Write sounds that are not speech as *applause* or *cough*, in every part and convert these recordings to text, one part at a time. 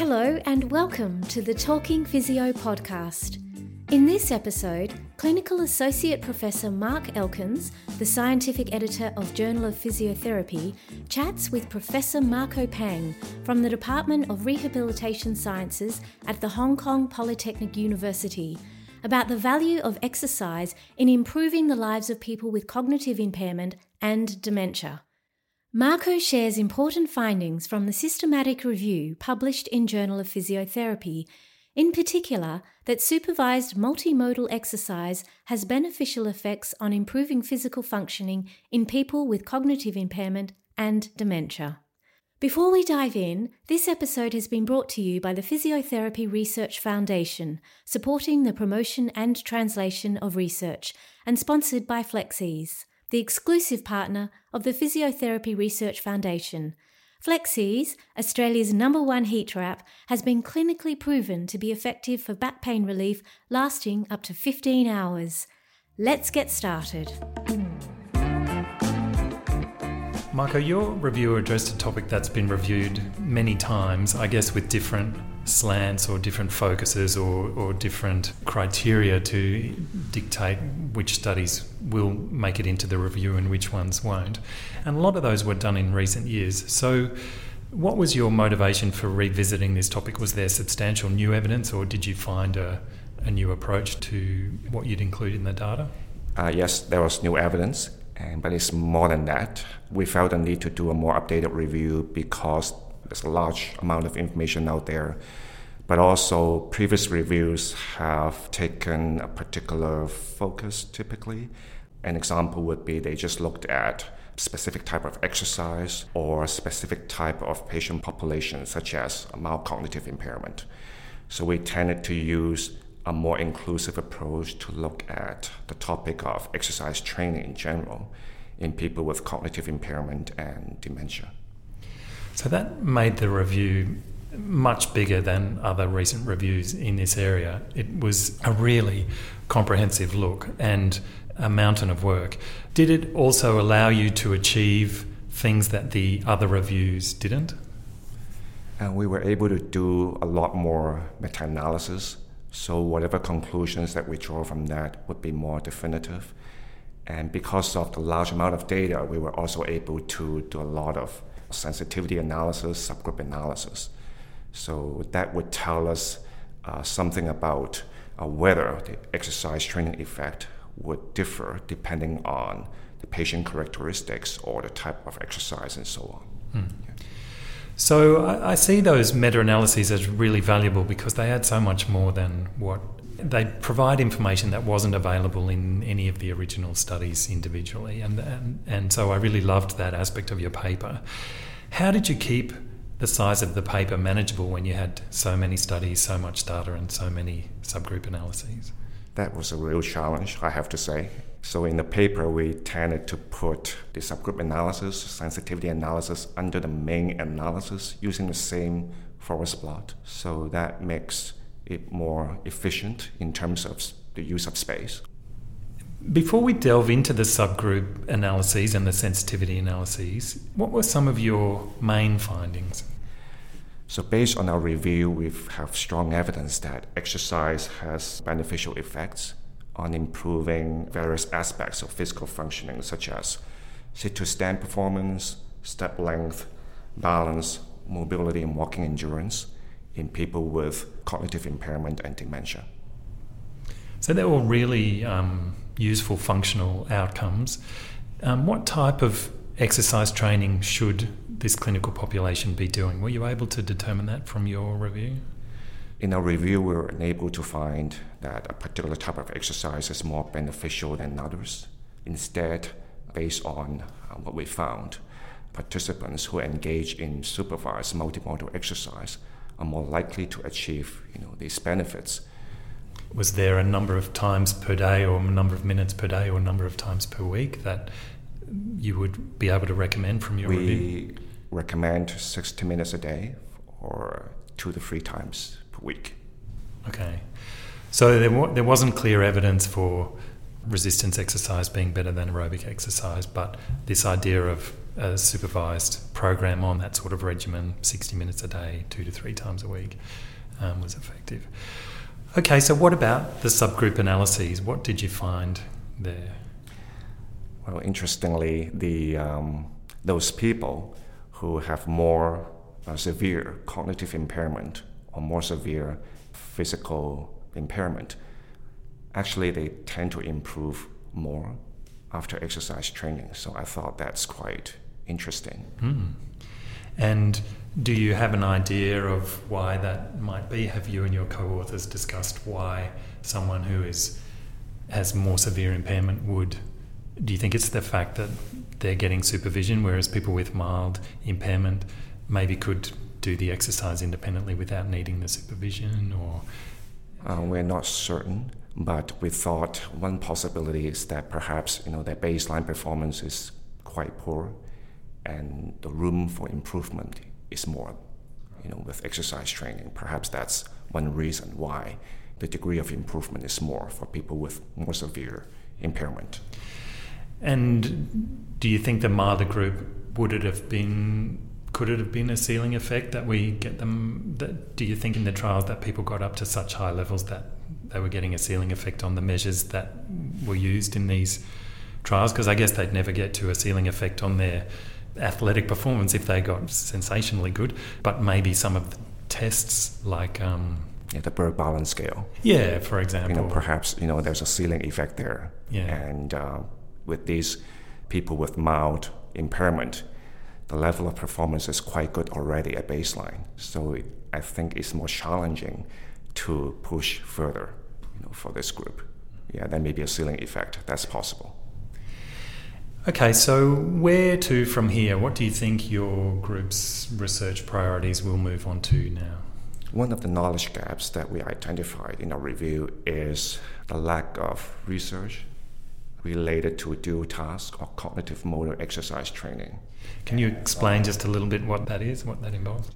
Hello, and welcome to the Talking Physio podcast. In this episode, Clinical Associate Professor Mark Elkins, the scientific editor of Journal of Physiotherapy, chats with Professor Marco Pang from the Department of Rehabilitation Sciences at the Hong Kong Polytechnic University about the value of exercise in improving the lives of people with cognitive impairment and dementia. Marco shares important findings from the systematic review published in Journal of Physiotherapy, in particular that supervised multimodal exercise has beneficial effects on improving physical functioning in people with cognitive impairment and dementia. Before we dive in, this episode has been brought to you by the Physiotherapy Research Foundation, supporting the promotion and translation of research, and sponsored by Flexeze the exclusive partner of the Physiotherapy Research Foundation. Flexeze, Australia's number one heat wrap, has been clinically proven to be effective for back pain relief lasting up to 15 hours. Let's get started. Marco, your review addressed a topic that's been reviewed many times, I guess with different slants or different focuses or, or different criteria to dictate which studies will make it into the review and which ones won't. And a lot of those were done in recent years. So, what was your motivation for revisiting this topic? Was there substantial new evidence, or did you find a, a new approach to what you'd include in the data? Uh, yes, there was new evidence, and, but it's more than that. We felt the need to do a more updated review because there's a large amount of information out there. But also, previous reviews have taken a particular focus typically. An example would be they just looked at specific type of exercise or a specific type of patient population, such as mild cognitive impairment. So we tended to use a more inclusive approach to look at the topic of exercise training in general in people with cognitive impairment and dementia. So that made the review much bigger than other recent reviews in this area. It was a really comprehensive look and a mountain of work. Did it also allow you to achieve things that the other reviews didn't? And we were able to do a lot more meta analysis so, whatever conclusions that we draw from that would be more definitive. And because of the large amount of data, we were also able to do a lot of sensitivity analysis, subgroup analysis. So, that would tell us uh, something about uh, whether the exercise training effect would differ depending on the patient characteristics or the type of exercise and so on. Hmm. So I, I see those meta analyses as really valuable because they add so much more than what they provide information that wasn't available in any of the original studies individually. And, and, and so I really loved that aspect of your paper. How did you keep the size of the paper manageable when you had so many studies, so much data, and so many subgroup analyses? That was a real challenge, I have to say. So in the paper, we tended to put the subgroup analysis, sensitivity analysis under the main analysis using the same forest plot. So that makes it more efficient in terms of the use of space. Before we delve into the subgroup analyses and the sensitivity analyses, what were some of your main findings? So, based on our review, we have strong evidence that exercise has beneficial effects on improving various aspects of physical functioning, such as sit to stand performance, step length, balance, mobility, and walking endurance in people with cognitive impairment and dementia. So they're all really um, useful functional outcomes. Um, what type of exercise training should this clinical population be doing? Were you able to determine that from your review? In our review, we were unable to find that a particular type of exercise is more beneficial than others. Instead, based on uh, what we found, participants who engage in supervised multimodal exercise are more likely to achieve you know, these benefits. Was there a number of times per day, or a number of minutes per day, or a number of times per week that you would be able to recommend from your we review? We recommend 60 minutes a day or two to three times per week. Okay. So there, there wasn't clear evidence for resistance exercise being better than aerobic exercise, but this idea of a supervised program on that sort of regimen, 60 minutes a day, two to three times a week, um, was effective. Okay, so what about the subgroup analyses? What did you find there? Well, interestingly, the um, those people who have more uh, severe cognitive impairment or more severe physical impairment, actually they tend to improve more after exercise training. So I thought that's quite interesting. Mm. And do you have an idea of why that might be? Have you and your co-authors discussed why someone who is has more severe impairment would? Do you think it's the fact that they're getting supervision, whereas people with mild impairment maybe could do the exercise independently without needing the supervision, or? Uh, we're not certain, but we thought one possibility is that perhaps you know their baseline performance is quite poor, and the room for improvement is more, you know, with exercise training. Perhaps that's one reason why the degree of improvement is more for people with more severe impairment. And do you think the milder group would it have been? Could it have been a ceiling effect that we get them? That, do you think in the trials that people got up to such high levels that they were getting a ceiling effect on the measures that were used in these trials? Because I guess they'd never get to a ceiling effect on their athletic performance if they got sensationally good, but maybe some of the tests like. Um, yeah, the Berg balance scale. Yeah, for example. You know, perhaps you know there's a ceiling effect there. Yeah. And uh, with these people with mild impairment, the level of performance is quite good already at baseline. So it, I think it's more challenging to push further, you know, for this group. Yeah, there may be a ceiling effect. That's possible. Okay, so where to from here? What do you think your group's research priorities will move on to now? One of the knowledge gaps that we identified in our review is the lack of research related to dual task or cognitive motor exercise training. Can you explain just a little bit what that is, what that involves?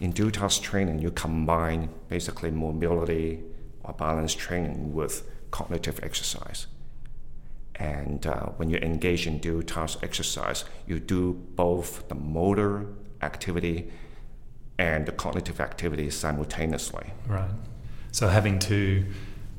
In dual task training, you combine basically mobility or balance training with cognitive exercise. And uh, when you engage in dual task exercise, you do both the motor activity and the cognitive activity simultaneously. Right. So having to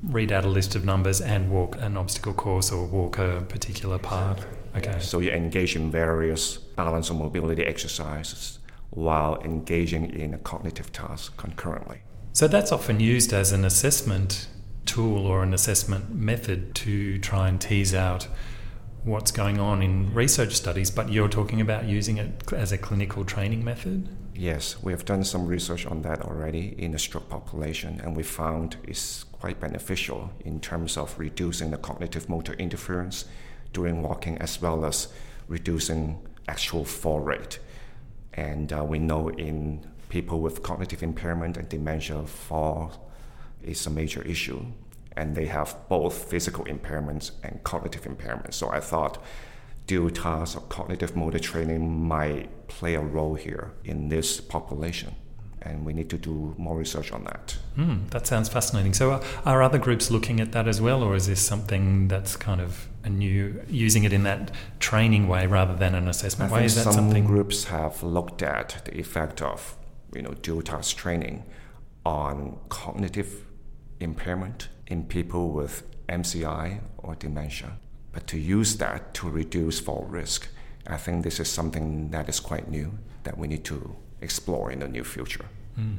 read out a list of numbers and walk an obstacle course or walk a particular path. Okay. So you engage in various balance or mobility exercises while engaging in a cognitive task concurrently. So that's often used as an assessment tool or an assessment method to try and tease out what's going on in research studies, but you're talking about using it as a clinical training method? Yes, we have done some research on that already in the stroke population, and we found it's quite beneficial in terms of reducing the cognitive motor interference during walking as well as reducing actual fall rate. And uh, we know in people with cognitive impairment and dementia, fall is a major issue, and they have both physical impairments and cognitive impairments. So I thought dual tasks or cognitive motor training might play a role here in this population. And we need to do more research on that. Mm, that sounds fascinating. So, are, are other groups looking at that as well, or is this something that's kind of a new, using it in that training way rather than an assessment I way? Is that some something? groups have looked at the effect of, you know, dual task training on cognitive impairment in people with MCI or dementia. But to use that to reduce fall risk, I think this is something that is quite new that we need to explore in the near future. Mm.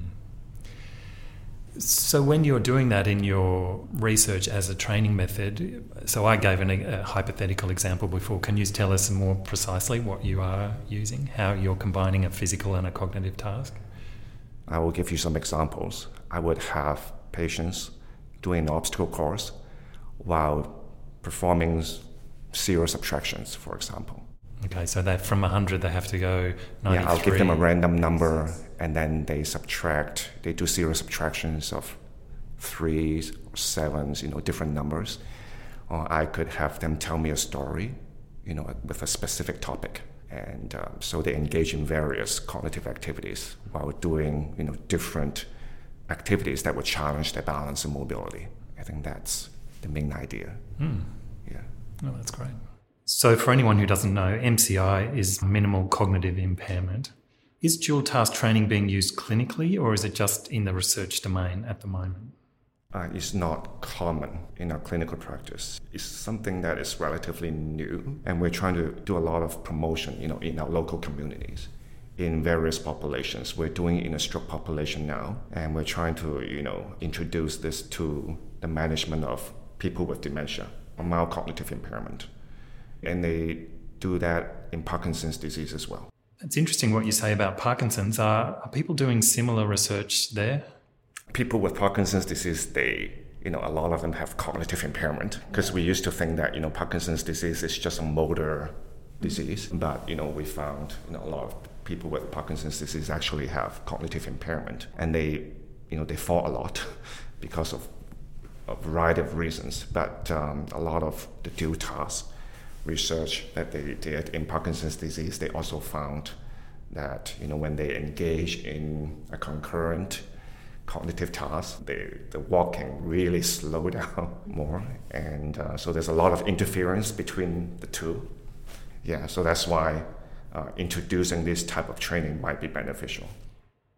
So, when you're doing that in your research as a training method, so I gave an, a hypothetical example before. Can you tell us more precisely what you are using, how you're combining a physical and a cognitive task? I will give you some examples. I would have patients doing an obstacle course while performing serial subtractions, for example. Okay, so that from 100 they have to go 93. Yeah, I'll give them a random number and then they subtract, they do serial subtractions of threes or sevens, you know, different numbers. Or I could have them tell me a story, you know, with a specific topic. And um, so they engage in various cognitive activities while doing, you know, different activities that would challenge their balance and mobility. I think that's the main idea. Mm. Yeah. Oh, that's great. So, for anyone who doesn't know, MCI is minimal cognitive impairment. Is dual task training being used clinically or is it just in the research domain at the moment? Uh, it's not common in our clinical practice. It's something that is relatively new, and we're trying to do a lot of promotion, you know, in our local communities, in various populations. We're doing it in a stroke population now, and we're trying to, you know, introduce this to the management of people with dementia or mild cognitive impairment, and they do that in Parkinson's disease as well. It's interesting what you say about Parkinson's. Are, are people doing similar research there? People with Parkinson's disease, they, you know, a lot of them have cognitive impairment because we used to think that, you know, Parkinson's disease is just a motor disease. But, you know, we found, you know, a lot of people with Parkinson's disease actually have cognitive impairment and they, you know, they fall a lot *laughs* because of a variety of reasons. But um, a lot of the dual task research that they did in Parkinson's disease, they also found that, you know, when they engage in a concurrent cognitive tasks, the, the walking really slow *laughs* down more. And uh, so there's a lot of interference between the two. Yeah, so that's why uh, introducing this type of training might be beneficial.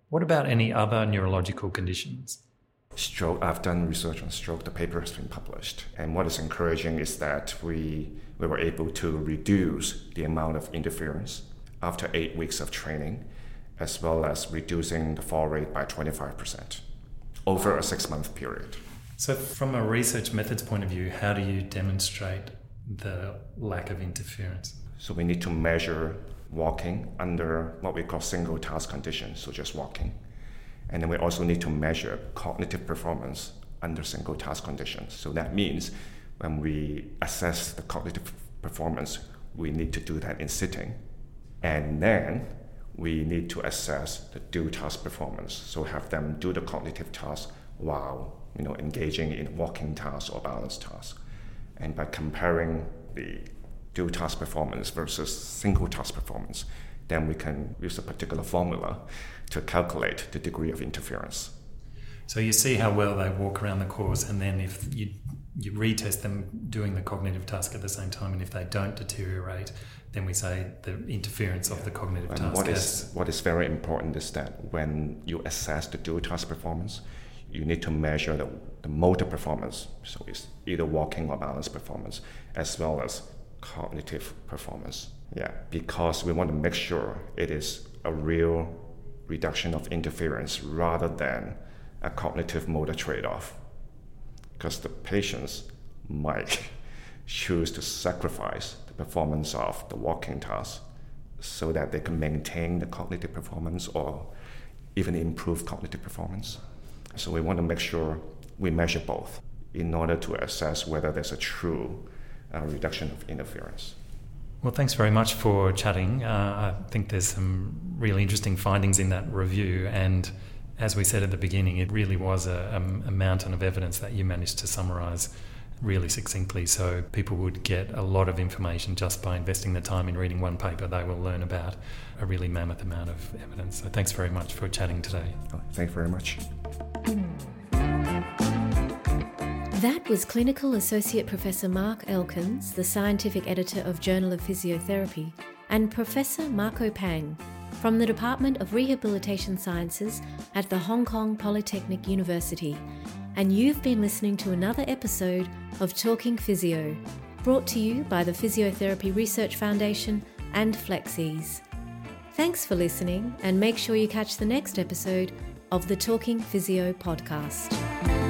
What about any other neurological conditions? Stroke, I've done research on stroke, the paper has been published. And what is encouraging is that we, we were able to reduce the amount of interference after eight weeks of training as well as reducing the fall rate by 25% over a six month period. So, from a research methods point of view, how do you demonstrate the lack of interference? So, we need to measure walking under what we call single task conditions, so just walking. And then we also need to measure cognitive performance under single task conditions. So, that means when we assess the cognitive performance, we need to do that in sitting. And then we need to assess the dual task performance. So have them do the cognitive task while you know engaging in walking tasks or balance tasks. And by comparing the dual task performance versus single task performance, then we can use a particular formula to calculate the degree of interference. So you see how well they walk around the course, and then if you you retest them doing the cognitive task at the same time, and if they don't deteriorate, then we say the interference of the cognitive and task. What is, what is very important is that when you assess the dual task performance, you need to measure the, the motor performance, so it's either walking or balance performance, as well as cognitive performance. Yeah, because we want to make sure it is a real reduction of interference rather than a cognitive motor trade off. Because the patients might *laughs* choose to sacrifice the performance of the walking task so that they can maintain the cognitive performance or even improve cognitive performance. So we want to make sure we measure both in order to assess whether there's a true uh, reduction of interference. Well, thanks very much for chatting. Uh, I think there's some really interesting findings in that review. And as we said at the beginning, it really was a, a, a mountain of evidence that you managed to summarize really succinctly so people would get a lot of information just by investing the time in reading one paper. They will learn about a really mammoth amount of evidence. So thanks very much for chatting today. Oh, thank you very much. That was Clinical Associate Professor Mark Elkins, the scientific editor of Journal of Physiotherapy, and Professor Marco Pang from the Department of Rehabilitation Sciences at the Hong Kong Polytechnic University and you've been listening to another episode of Talking Physio, brought to you by the Physiotherapy Research Foundation and Flexeze. Thanks for listening, and make sure you catch the next episode of the Talking Physio podcast.